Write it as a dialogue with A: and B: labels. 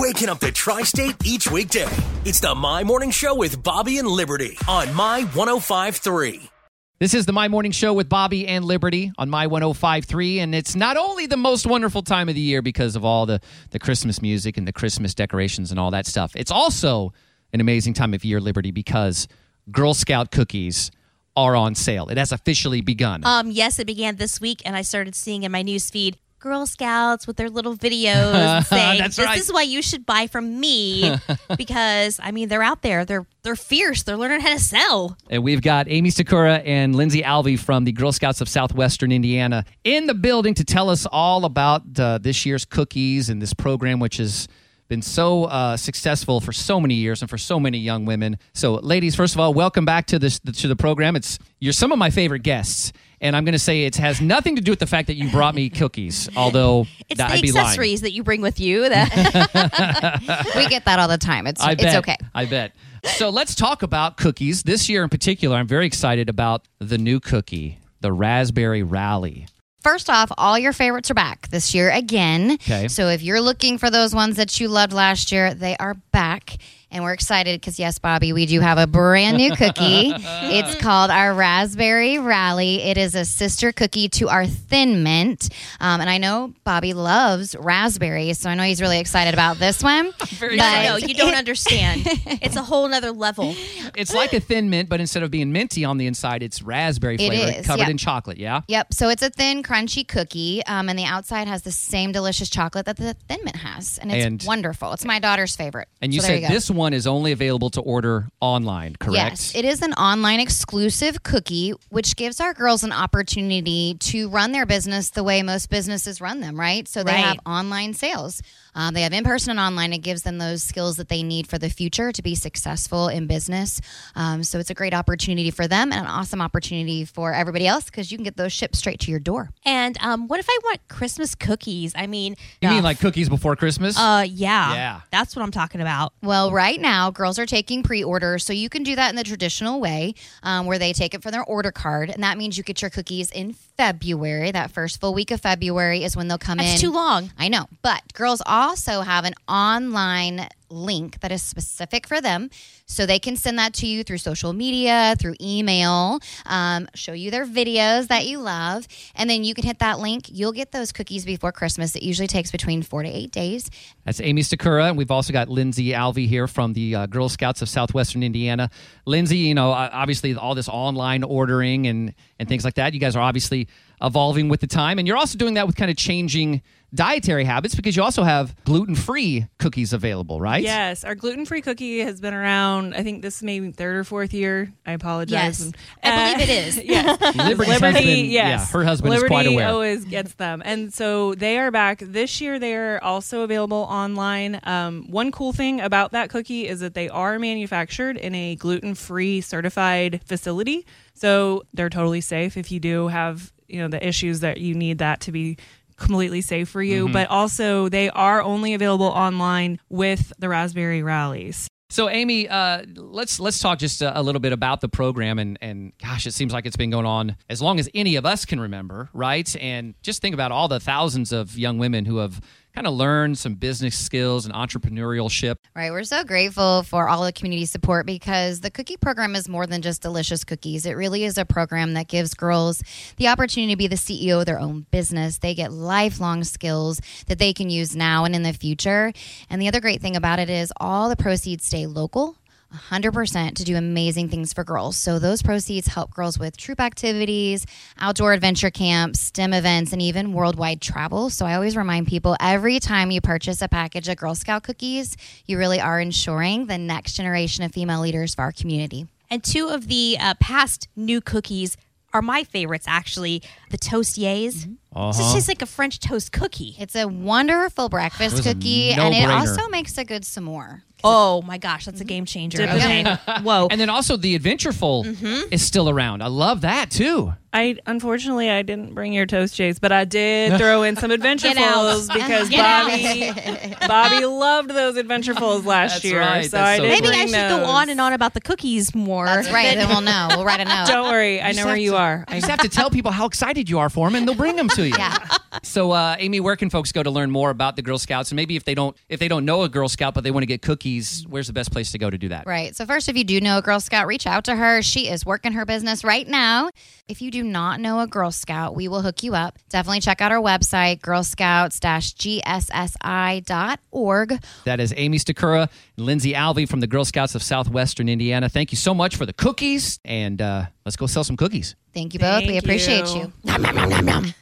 A: waking up the tri state each weekday. It's the My Morning Show with Bobby and Liberty on My 1053.
B: This is the My Morning Show with Bobby and Liberty on My 1053. And it's not only the most wonderful time of the year because of all the, the Christmas music and the Christmas decorations and all that stuff, it's also an amazing time of year, Liberty, because Girl Scout cookies are on sale. It has officially begun.
C: Um, yes, it began this week, and I started seeing in my news feed Girl Scouts with their little videos saying, "This
B: right.
C: is why you should buy from me," because I mean they're out there, they're they're fierce, they're learning how to sell.
B: And we've got Amy Sakura and Lindsay Alvey from the Girl Scouts of Southwestern Indiana in the building to tell us all about uh, this year's cookies and this program, which has been so uh, successful for so many years and for so many young women. So, ladies, first of all, welcome back to this to the program. It's you're some of my favorite guests. And I'm going to say it has nothing to do with the fact that you brought me cookies, although
C: It's
B: that
C: the
B: I'd be lying.
C: accessories that you bring with you. That
D: we get that all the time. It's
B: I
D: it's
B: bet.
D: okay.
B: I bet. So let's talk about cookies. This year in particular, I'm very excited about the new cookie, the Raspberry Rally.
D: First off, all your favorites are back this year again.
B: Okay.
D: So if you're looking for those ones that you loved last year, they are back. And we're excited because, yes, Bobby, we do have a brand new cookie. it's called our Raspberry Rally. It is a sister cookie to our Thin Mint. Um, and I know Bobby loves raspberries, so I know he's really excited about this one.
B: Very
C: no, no, you don't understand. It's a whole nother level.
B: It's like a thin mint, but instead of being minty on the inside, it's raspberry
D: It
B: flavored,
D: is,
B: covered
D: yeah.
B: in chocolate. Yeah.
D: Yep. So it's a thin, crunchy cookie, um, and the outside has the same delicious chocolate that the Thin Mint has, and it's
B: And-
D: wonderful. It's my daughter's favorite.
B: And you
D: So there
B: said
D: go.
B: this one is only available to order online, correct?
D: Yes, it is an online exclusive cookie, which gives our girls an opportunity to run their business the way most businesses run them, right? So they
C: Right.
D: have online sales. Um, they have in person and online. It gives them those skills that they need for the future to be successful in business. Um, so it's a great opportunity for them and an awesome opportunity for everybody else because you can get those shipped straight to your door.
C: And um, what if I want Christmas cookies? I mean,
B: You
C: uh,
B: mean like cookies before Christmas?
C: Uh, yeah,
B: Yeah.
C: that's what I'm talking about.
D: Well, right now, girls are taking pre orders. So you can do that in the traditional way um, where they take it from their order card. And that means you get your cookies in February. That first full week of February is when they'll come in.
C: That's too long.
D: I know. But girls also have an online link that is specific for them. So they can send that to you through social media, through email, um, show you their videos that you love. And then you can hit that link. You'll get those cookies before Christmas. It usually takes between four to eight days.
B: That's Amy Sakura, and we've also got Lindsay Alvey here from the uh, Girl Scouts of Southwestern Indiana. Lindsay, you know, obviously all this online ordering and and things like that. You guys are obviously evolving with the time, and you're also doing that with kind of changing dietary habits because you also have gluten-free cookies available, right?
E: Yes, our gluten-free cookie has been around. I think this is maybe third or fourth year. I apologize.
C: Yes. I believe it is.
E: yes,
B: Liberty's
E: Liberty.
B: husband,
E: yes,
B: yeah, her husband
E: Liberty
B: is quite aware.
E: always gets them, and so they are back this year. They are also available online. Um, one cool thing about that cookie is that they are manufactured in a gluten-free certified facility, so they're totally safe. If you do have you know the issues that you need that to be completely safe for you,
B: Mm-hmm.
E: but also they are only available online with the raspberry rallies.
B: So, Amy, uh, let's let's talk just a, a little bit about the program, and and gosh, it seems like it's been going on as long as any of us can remember, right? And just think about all the thousands of young women who have kind of learn some business skills and entrepreneurship.
D: Right. We're so grateful for all the community support because the cookie program is more than just delicious cookies. It really is a program that gives girls the opportunity to be the CEO of their own business. They get lifelong skills that they can use now and in the future. And the other great thing about it is all the proceeds stay local. 100% to do amazing things for girls. So those proceeds help girls with troop activities, outdoor adventure camps, STEM events, and even worldwide travel. So I always remind people every time you purchase a package of Girl Scout cookies, you really are ensuring the next generation of female leaders for our community.
C: And two of the uh, past new cookies are my favorites, actually. The Toast-Yays.
B: Uh-huh.
C: It's just like a French toast cookie.
D: It's a wonderful breakfast cookie, and it also makes a good s'more.
C: Oh my gosh, that's a game changer.
E: Dip
C: Okay. Whoa.
B: And then also the Adventureful
C: Mm-hmm.
B: is still around. I love that too.
E: I unfortunately I didn't bring your toast chase, but I did throw in some
C: out.
E: adventurefuls because
C: Get out.
E: Bobby Bobby loved those adventurefuls last
B: That's
E: year.
B: right.
E: So
B: That's
E: I
B: so
E: did
C: Maybe. I
E: bring
C: should go
E: those.
C: on and on about the cookies more.
D: That's right. then we'll know. We'll write a note.
E: Don't worry, I know where
B: have
E: you
B: to-
E: are.
B: You just have to tell people how excited you are for them, and they'll bring them to you.
D: Yeah.
B: So, uh, Amy, where can folks go to learn more about the Girl Scouts? And maybe if they don't if they don't know a Girl Scout but they want to get cookies, where's the best place to go to do that?
D: Right. So, first, if you do know a Girl Scout, reach out to her. She is working her business right now. If you do not know a Girl Scout, we will hook you up. Definitely check out our website, Girl girlscouts gssi.org.
B: That is Amy Sakura and Lindsay Alvey from the Girl Scouts of Southwestern Indiana. Thank you so much for the cookies, and uh, let's go sell some cookies.
D: Thank you both.
E: Thank
D: we appreciate
E: you.
D: you.